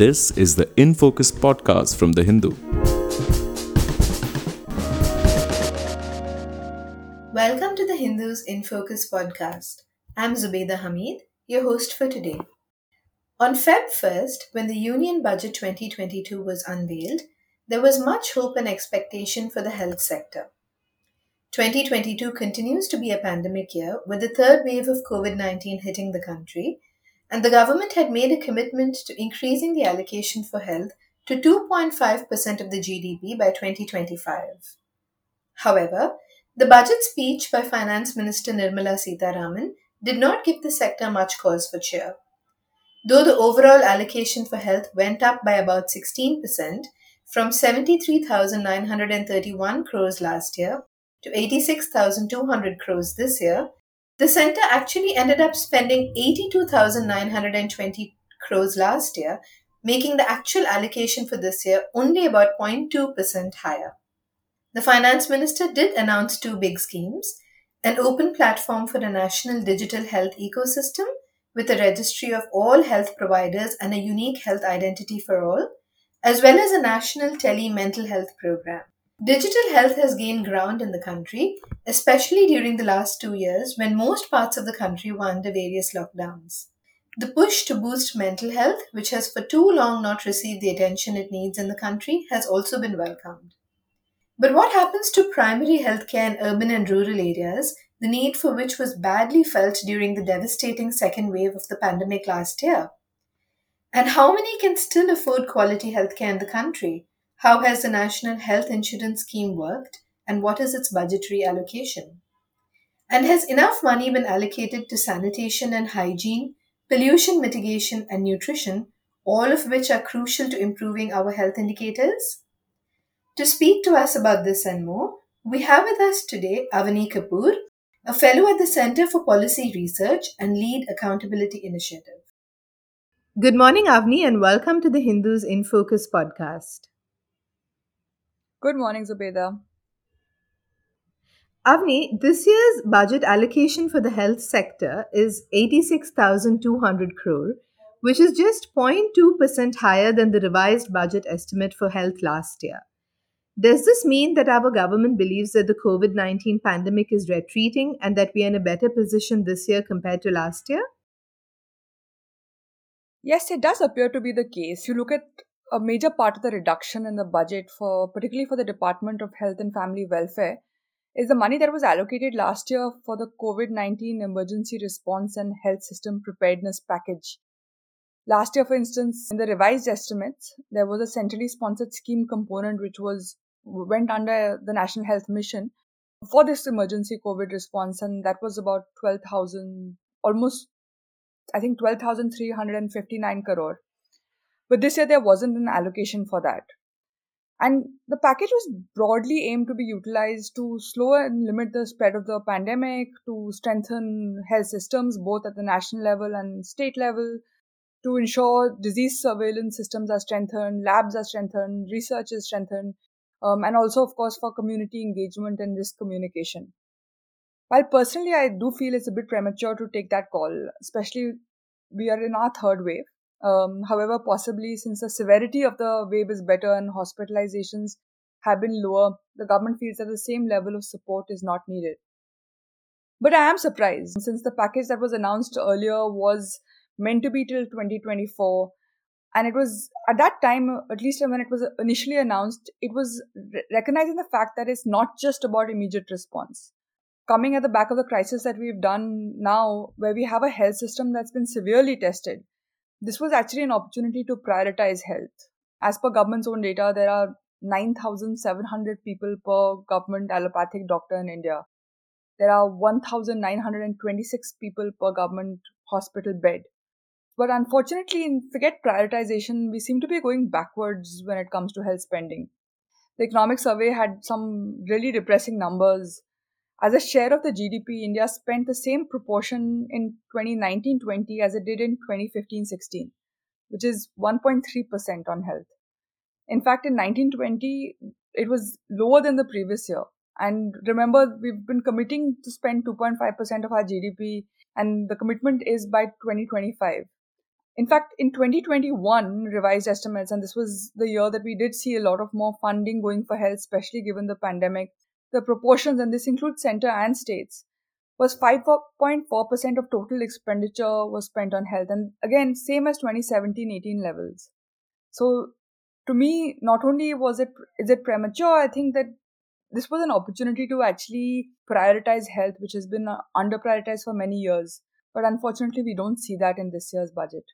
This is the In Focus podcast from The Hindu. Welcome to the Hindus in Focus podcast. I'm Zubeda Hamid, your host for today. On Feb 1st, when the Union Budget 2022 was unveiled, there was much hope and expectation for the health sector. 2022 continues to be a pandemic year with the third wave of COVID 19 hitting the country, and the government had made a commitment to increasing the allocation for health to 2.5% of the GDP by 2025. However, the budget speech by Finance Minister Nirmala Sitharaman did not give the sector much cause for cheer. Though the overall allocation for health went up by about 16% from 73,931 crores last year to 86,200 crores this year, the center actually ended up spending 82,920 crores last year, making the actual allocation for this year only about 0.2% higher. The finance minister did announce two big schemes an open platform for a national digital health ecosystem with a registry of all health providers and a unique health identity for all, as well as a national tele mental health program. Digital health has gained ground in the country, especially during the last two years when most parts of the country were under various lockdowns. The push to boost mental health, which has for too long not received the attention it needs in the country, has also been welcomed. But what happens to primary healthcare in urban and rural areas, the need for which was badly felt during the devastating second wave of the pandemic last year? And how many can still afford quality healthcare in the country? How has the National Health Insurance Scheme worked, and what is its budgetary allocation? And has enough money been allocated to sanitation and hygiene, pollution mitigation, and nutrition, all of which are crucial to improving our health indicators? To speak to us about this and more, we have with us today Avani Kapur, a fellow at the Center for Policy Research and lead Accountability Initiative. Good morning, Avni, and welcome to the Hindus in Focus podcast. Good morning, Zubeda. Avni, this year's budget allocation for the health sector is 86,200 crore, which is just 0.2% higher than the revised budget estimate for health last year. Does this mean that our government believes that the COVID 19 pandemic is retreating and that we are in a better position this year compared to last year? Yes, it does appear to be the case. You look at a major part of the reduction in the budget for particularly for the Department of Health and Family Welfare is the money that was allocated last year for the COVID-19 emergency response and health system preparedness package. Last year, for instance, in the revised estimates, there was a centrally sponsored scheme component which was went under the National Health Mission for this emergency COVID response, and that was about 12,000, almost, I think, 12,359 crore. But this year there wasn't an allocation for that. And the package was broadly aimed to be utilized to slow and limit the spread of the pandemic, to strengthen health systems both at the national level and state level, to ensure disease surveillance systems are strengthened, labs are strengthened, research is strengthened, um, and also, of course, for community engagement and risk communication. While personally, I do feel it's a bit premature to take that call, especially we are in our third wave. Um, however, possibly since the severity of the wave is better and hospitalizations have been lower, the government feels that the same level of support is not needed. But I am surprised since the package that was announced earlier was meant to be till 2024. And it was at that time, at least when it was initially announced, it was re- recognizing the fact that it's not just about immediate response. Coming at the back of the crisis that we've done now, where we have a health system that's been severely tested, this was actually an opportunity to prioritize health. As per government's own data, there are 9,700 people per government allopathic doctor in India. There are 1,926 people per government hospital bed. But unfortunately, in forget prioritization, we seem to be going backwards when it comes to health spending. The economic survey had some really depressing numbers. As a share of the GDP, India spent the same proportion in 2019 20 as it did in 2015 16, which is 1.3% on health. In fact, in 1920, it was lower than the previous year. And remember, we've been committing to spend 2.5% of our GDP, and the commitment is by 2025. In fact, in 2021 revised estimates, and this was the year that we did see a lot of more funding going for health, especially given the pandemic, the proportions, and this includes center and states, was 5.4% of total expenditure was spent on health. And again, same as 2017-18 levels. So to me, not only was it is it premature, I think that this was an opportunity to actually prioritize health, which has been uh, under prioritized for many years. But unfortunately, we don't see that in this year's budget.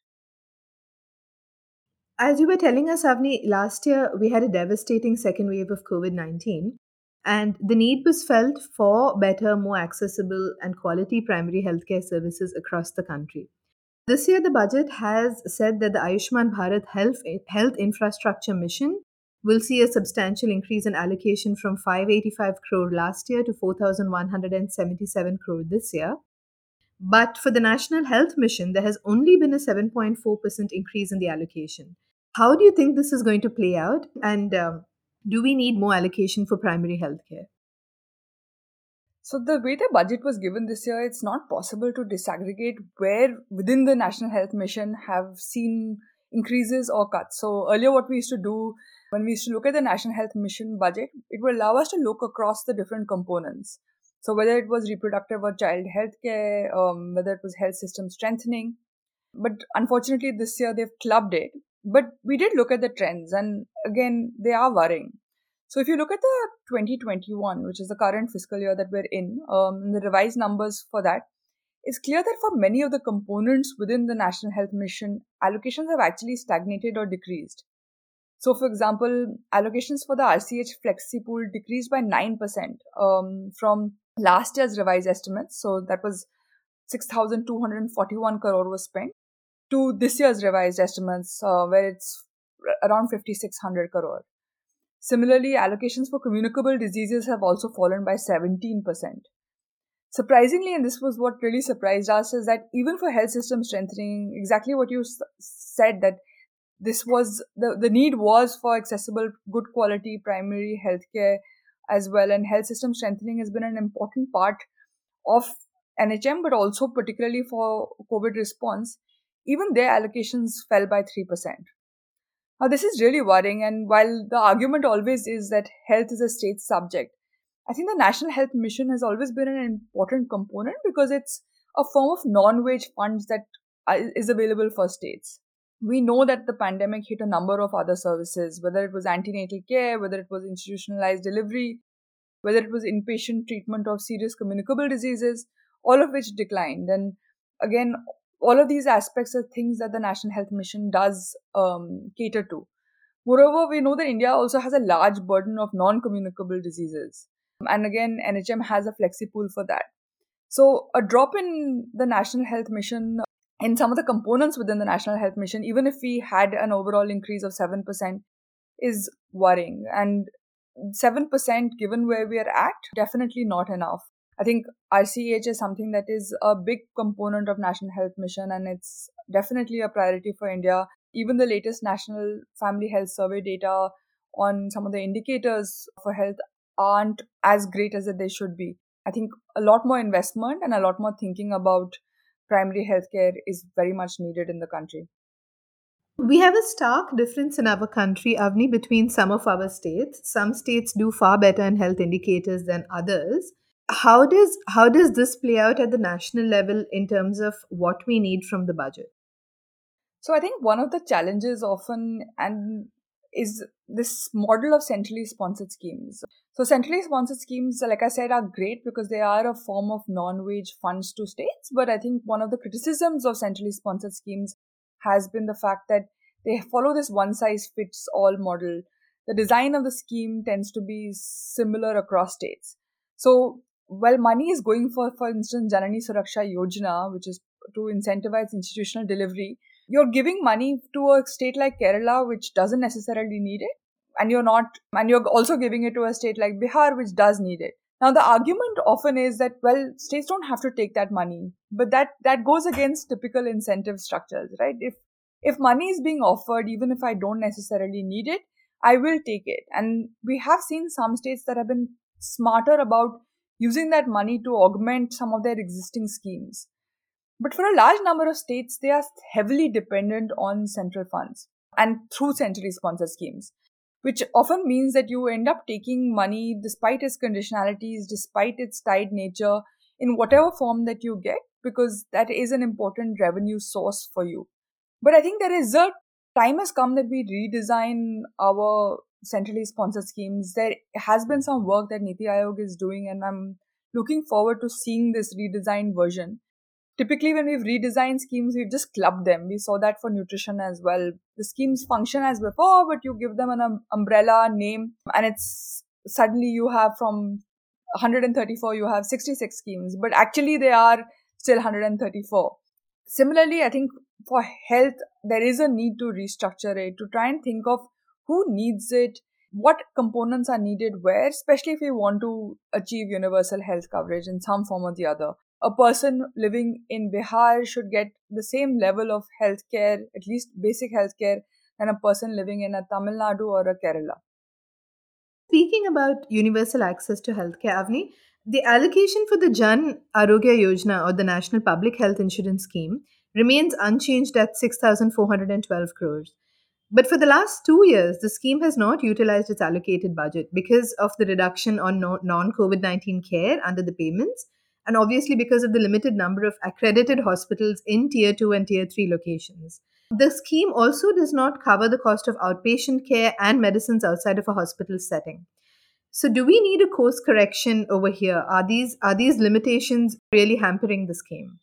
As you were telling us, Avni, last year we had a devastating second wave of COVID 19, and the need was felt for better, more accessible, and quality primary healthcare services across the country. This year, the budget has said that the Ayushman Bharat Health, Health Infrastructure Mission will see a substantial increase in allocation from 585 crore last year to 4,177 crore this year. But for the National Health Mission, there has only been a 7.4% increase in the allocation. How do you think this is going to play out? And um, do we need more allocation for primary healthcare? So, the way the budget was given this year, it's not possible to disaggregate where within the National Health Mission have seen increases or cuts. So, earlier, what we used to do when we used to look at the National Health Mission budget, it would allow us to look across the different components. So, whether it was reproductive or child health care, um, whether it was health system strengthening. But unfortunately, this year they've clubbed it but we did look at the trends, and again, they are worrying. So if you look at the 2021, which is the current fiscal year that we're in, um, the revised numbers for that, it's clear that for many of the components within the National Health Mission, allocations have actually stagnated or decreased. So, for example, allocations for the RCH Flexi Pool decreased by 9% um, from last year's revised estimates. So, that was 6,241 crore was spent to this year's revised estimates, uh, where it's around 5,600 crore. Similarly, allocations for communicable diseases have also fallen by 17%. Surprisingly, and this was what really surprised us, is that even for health system strengthening, exactly what you s- said that this was the, the need was for accessible, good quality primary healthcare as well, and health system strengthening has been an important part of NHM, but also particularly for COVID response even their allocations fell by 3%. Now, this is really worrying, and while the argument always is that health is a state subject, I think the National Health Mission has always been an important component because it's a form of non wage funds that is available for states. We know that the pandemic hit a number of other services, whether it was antenatal care, whether it was institutionalized delivery, whether it was inpatient treatment of serious communicable diseases, all of which declined. And again, all of these aspects are things that the National Health Mission does um, cater to. Moreover, we know that India also has a large burden of non communicable diseases. And again, NHM has a flexi pool for that. So, a drop in the National Health Mission, in some of the components within the National Health Mission, even if we had an overall increase of 7%, is worrying. And 7%, given where we are at, definitely not enough. I think RCH is something that is a big component of National Health Mission and it's definitely a priority for India. Even the latest National Family Health Survey data on some of the indicators for health aren't as great as they should be. I think a lot more investment and a lot more thinking about primary healthcare is very much needed in the country. We have a stark difference in our country, Avni, between some of our states. Some states do far better in health indicators than others how does how does this play out at the national level in terms of what we need from the budget? So i think one of the challenges often and is this model of centrally sponsored schemes. So centrally sponsored schemes like i said are great because they are a form of non-wage funds to states but i think one of the criticisms of centrally sponsored schemes has been the fact that they follow this one size fits all model. The design of the scheme tends to be similar across states. So well, money is going for, for instance, Janani Suraksha Yojana, which is to incentivize institutional delivery, you're giving money to a state like Kerala, which doesn't necessarily need it, and you're not, and you're also giving it to a state like Bihar, which does need it. Now, the argument often is that, well, states don't have to take that money, but that, that goes against typical incentive structures, right? If, if money is being offered, even if I don't necessarily need it, I will take it. And we have seen some states that have been smarter about using that money to augment some of their existing schemes. But for a large number of states, they are heavily dependent on central funds and through centrally sponsored schemes, which often means that you end up taking money despite its conditionalities, despite its tied nature, in whatever form that you get, because that is an important revenue source for you. But I think there is a time has come that we redesign our centrally sponsored schemes. There has been some work that Niti Aayog is doing, and I'm looking forward to seeing this redesigned version. Typically, when we've redesigned schemes, we've just clubbed them. We saw that for nutrition as well. The schemes function as before, but you give them an um, umbrella name, and it's suddenly you have from 134, you have 66 schemes, but actually they are still 134. Similarly, I think for health, there is a need to restructure it, to try and think of who needs it, what components are needed where, especially if we want to achieve universal health coverage in some form or the other. A person living in Bihar should get the same level of healthcare, at least basic healthcare, than a person living in a Tamil Nadu or a Kerala. Speaking about universal access to healthcare, Avni, the allocation for the Jan Arogya Yojana or the National Public Health Insurance Scheme remains unchanged at 6,412 crores. But for the last two years, the scheme has not utilized its allocated budget because of the reduction on non COVID 19 care under the payments, and obviously because of the limited number of accredited hospitals in Tier 2 and Tier 3 locations. The scheme also does not cover the cost of outpatient care and medicines outside of a hospital setting. So do we need a course correction over here? Are these are these limitations really hampering the scheme?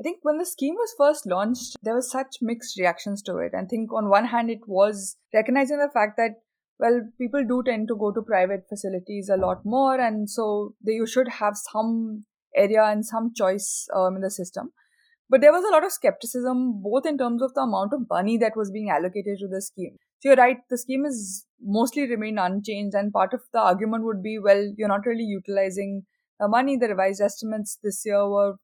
I think when the scheme was first launched, there was such mixed reactions to it. I think on one hand, it was recognizing the fact that well, people do tend to go to private facilities a lot more, and so they, you should have some area and some choice um, in the system. But there was a lot of skepticism, both in terms of the amount of money that was being allocated to the scheme. So you're right, the scheme is mostly remained unchanged, and part of the argument would be, well, you're not really utilizing the money. The revised estimates this year were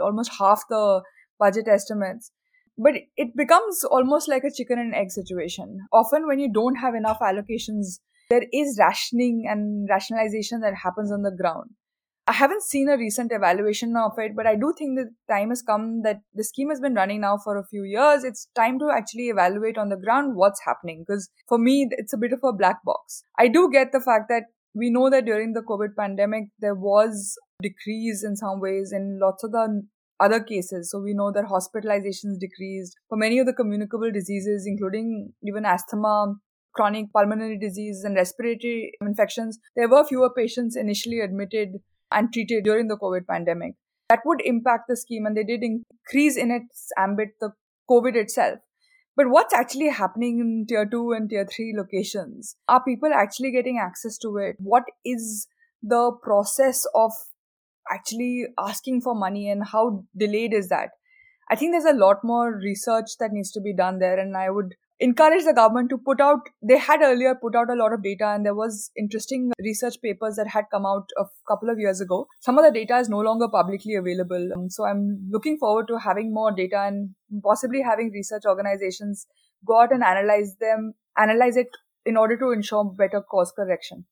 almost half the budget estimates. But it becomes almost like a chicken and egg situation. Often, when you don't have enough allocations, there is rationing and rationalization that happens on the ground. I haven't seen a recent evaluation of it, but I do think the time has come that the scheme has been running now for a few years. It's time to actually evaluate on the ground what's happening because for me, it's a bit of a black box. I do get the fact that we know that during the COVID pandemic, there was decrease in some ways in lots of the other cases. So we know that hospitalizations decreased for many of the communicable diseases, including even asthma, chronic pulmonary disease, and respiratory infections. There were fewer patients initially admitted and treated during the COVID pandemic. That would impact the scheme, and they did increase in its ambit the COVID itself. But what's actually happening in tier 2 and tier 3 locations? Are people actually getting access to it? What is the process of actually asking for money and how delayed is that? I think there's a lot more research that needs to be done there, and I would encourage the government to put out they had earlier put out a lot of data and there was interesting research papers that had come out a couple of years ago. Some of the data is no longer publicly available. Um, so i'm looking forward to having more data and possibly having research organizations go out and analyze them analyze it in order to ensure better course correction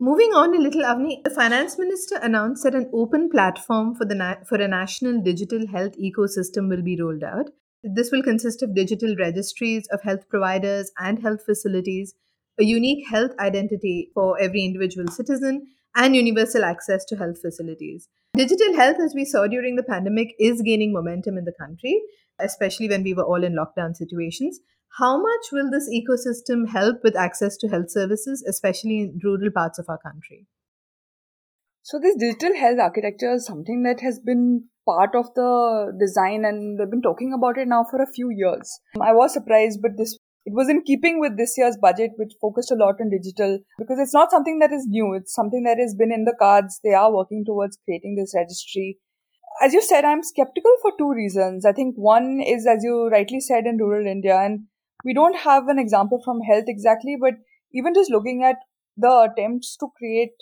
Moving on a little, Avni, the finance minister announced that an open platform for the na- for a national digital health ecosystem will be rolled out. This will consist of digital registries of health providers and health facilities, a unique health identity for every individual citizen, and universal access to health facilities. Digital health, as we saw during the pandemic, is gaining momentum in the country, especially when we were all in lockdown situations. How much will this ecosystem help with access to health services, especially in rural parts of our country? So, this digital health architecture is something that has been part of the design and they've been talking about it now for a few years. I was surprised, but this it was in keeping with this year's budget, which focused a lot on digital, because it's not something that is new. It's something that has been in the cards. They are working towards creating this registry. As you said, I'm skeptical for two reasons. I think one is, as you rightly said, in rural India, and we don't have an example from health exactly, but even just looking at the attempts to create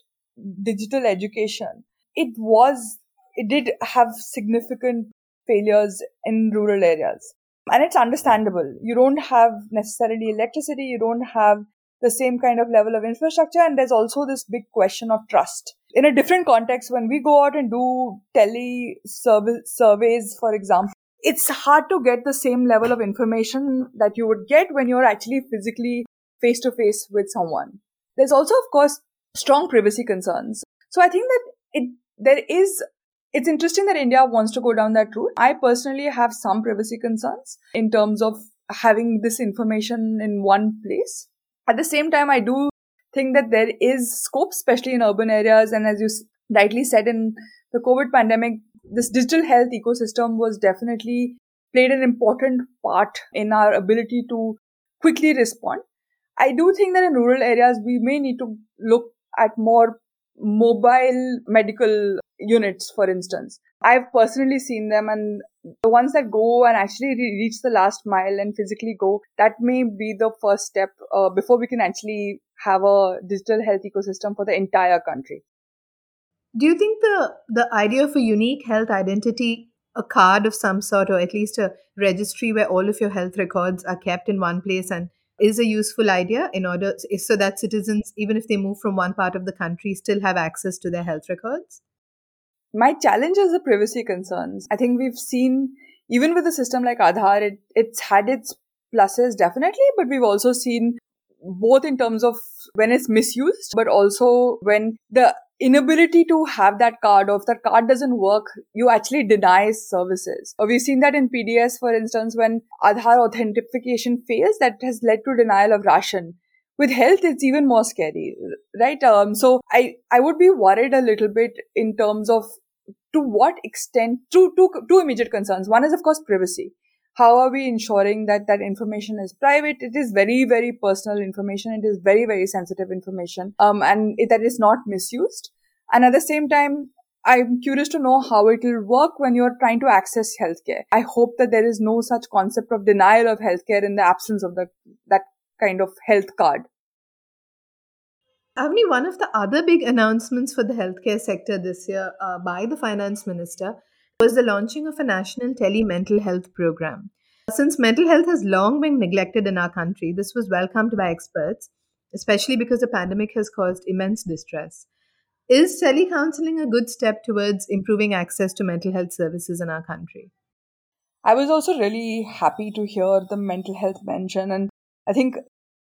digital education, it was it did have significant failures in rural areas. And it's understandable. You don't have necessarily electricity, you don't have the same kind of level of infrastructure. And there's also this big question of trust. In a different context, when we go out and do tele surveys, for example, it's hard to get the same level of information that you would get when you're actually physically face to face with someone. There's also, of course, strong privacy concerns. So I think that it, there is it's interesting that India wants to go down that route. I personally have some privacy concerns in terms of having this information in one place. At the same time, I do think that there is scope, especially in urban areas. And as you rightly said, in the COVID pandemic, this digital health ecosystem was definitely played an important part in our ability to quickly respond. I do think that in rural areas, we may need to look at more mobile medical units, for instance. I've personally seen them, and the ones that go and actually reach the last mile and physically go, that may be the first step uh, before we can actually have a digital health ecosystem for the entire country. Do you think the the idea of a unique health identity, a card of some sort, or at least a registry where all of your health records are kept in one place and is a useful idea in order so that citizens even if they move from one part of the country still have access to their health records my challenge is the privacy concerns. I think we've seen, even with a system like Aadhaar, it, it's had its pluses definitely, but we've also seen both in terms of when it's misused, but also when the inability to have that card or if that card doesn't work, you actually deny services. Or we've seen that in PDS, for instance, when Aadhaar authentication fails, that has led to denial of ration. With health it's even more scary right? Um so i i would be worried a little bit in terms of to what extent two, two, two immediate concerns. One is of course privacy how are we ensuring that that information is private it is very very personal information it is very very sensitive information um and it, that is not misused and at the same time I'm curious to know how it will work when you're trying to access healthcare. I hope that there is no such concept of denial of healthcare in the absence of the, that kind of health card. Avni, one of the other big announcements for the healthcare sector this year uh, by the finance minister was the launching of a national tele mental health program. Since mental health has long been neglected in our country, this was welcomed by experts, especially because the pandemic has caused immense distress. Is telecounseling a good step towards improving access to mental health services in our country? I was also really happy to hear the mental health mention, and I think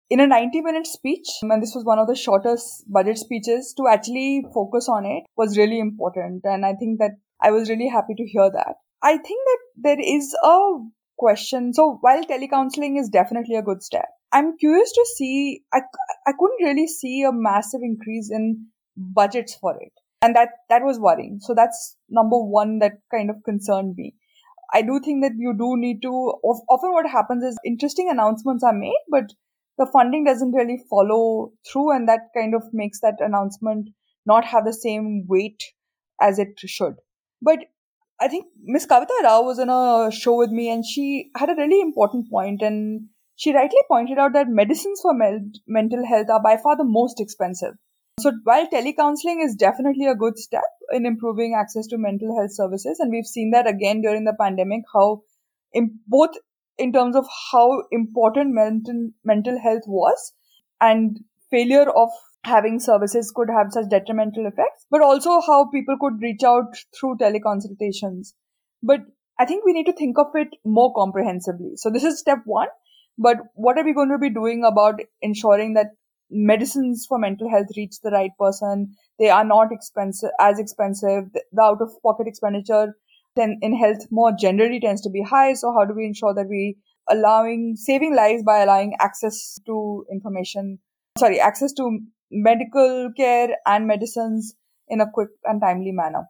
in a 90 minute speech, and this was one of the shortest budget speeches, to actually focus on it was really important. And I think that I was really happy to hear that. I think that there is a question. So while telecounseling is definitely a good step, I'm curious to see, I, I couldn't really see a massive increase in budgets for it. And that, that was worrying. So that's number one that kind of concerned me. I do think that you do need to, often what happens is interesting announcements are made, but the funding doesn't really follow through and that kind of makes that announcement not have the same weight as it should. But I think Miss Kavita Rao was on a show with me and she had a really important point and she rightly pointed out that medicines for mental health are by far the most expensive. So while telecounseling is definitely a good step in improving access to mental health services, and we've seen that again during the pandemic, how in both in terms of how important mental mental health was and failure of having services could have such detrimental effects, but also how people could reach out through teleconsultations. But I think we need to think of it more comprehensively. So this is step one. But what are we going to be doing about ensuring that medicines for mental health reach the right person? They are not expensive, as expensive. The out of pocket expenditure then in health more generally tends to be high. So how do we ensure that we allowing saving lives by allowing access to information, sorry, access to medical care and medicines in a quick and timely manner.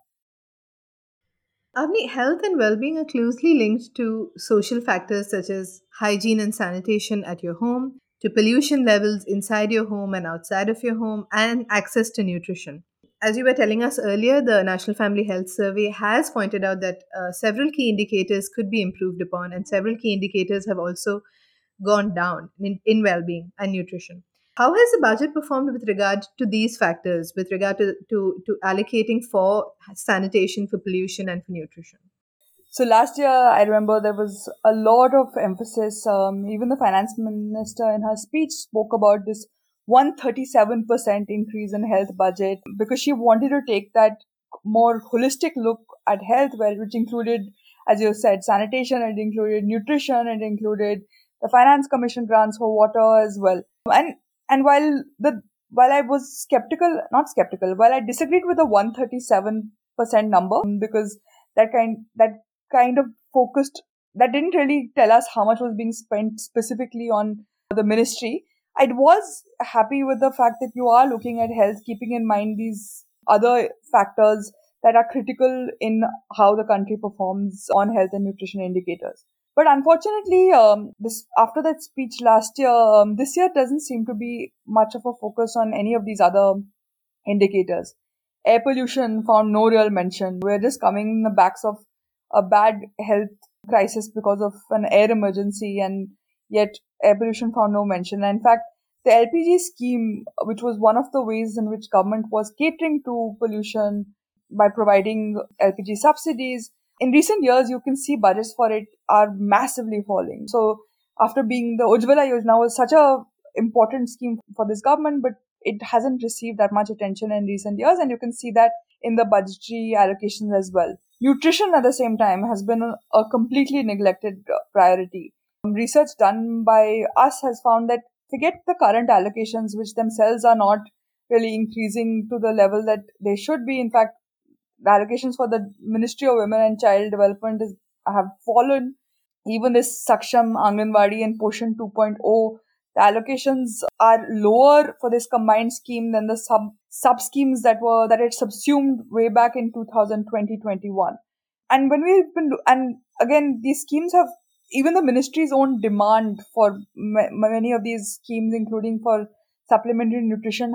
Avni, health and well-being are closely linked to social factors such as hygiene and sanitation at your home, to pollution levels inside your home and outside of your home, and access to nutrition as you were telling us earlier, the National Family Health Survey has pointed out that uh, several key indicators could be improved upon, and several key indicators have also gone down in, in well being and nutrition. How has the budget performed with regard to these factors, with regard to, to, to allocating for sanitation, for pollution, and for nutrition? So last year, I remember there was a lot of emphasis. Um, even the finance minister in her speech spoke about this 137% increase in health budget because she wanted to take that more holistic look at health, which included, as you said, sanitation, it included nutrition, it included the finance commission grants for water as well. And and while the while I was skeptical, not skeptical, while I disagreed with the 137% number um, because that kind that kind of focused that didn't really tell us how much was being spent specifically on the ministry. I was happy with the fact that you are looking at health, keeping in mind these other factors that are critical in how the country performs on health and nutrition indicators. But unfortunately, um, this after that speech last year, um, this year doesn't seem to be much of a focus on any of these other indicators. Air pollution found no real mention. We're just coming in the backs of a bad health crisis because of an air emergency, and yet air pollution found no mention. And in fact, the LPG scheme, which was one of the ways in which government was catering to pollution by providing LPG subsidies, in recent years, you can see budgets for it are massively falling. So after being the Ujjwala Yojana was such a important scheme for this government, but it hasn't received that much attention in recent years, and you can see that in the budgetary allocations as well. Nutrition at the same time has been a completely neglected uh, priority. Um, research done by us has found that forget the current allocations, which themselves are not really increasing to the level that they should be. In fact, the allocations for the Ministry of Women and Child Development is, have fallen. Even this Saksham, Anganwadi, and Poshan 2.0, the allocations are lower for this combined scheme than the sub sub schemes that were that it subsumed way back in 2020 21. And when we've been and again these schemes have even the ministry's own demand for many of these schemes, including for supplementary nutrition,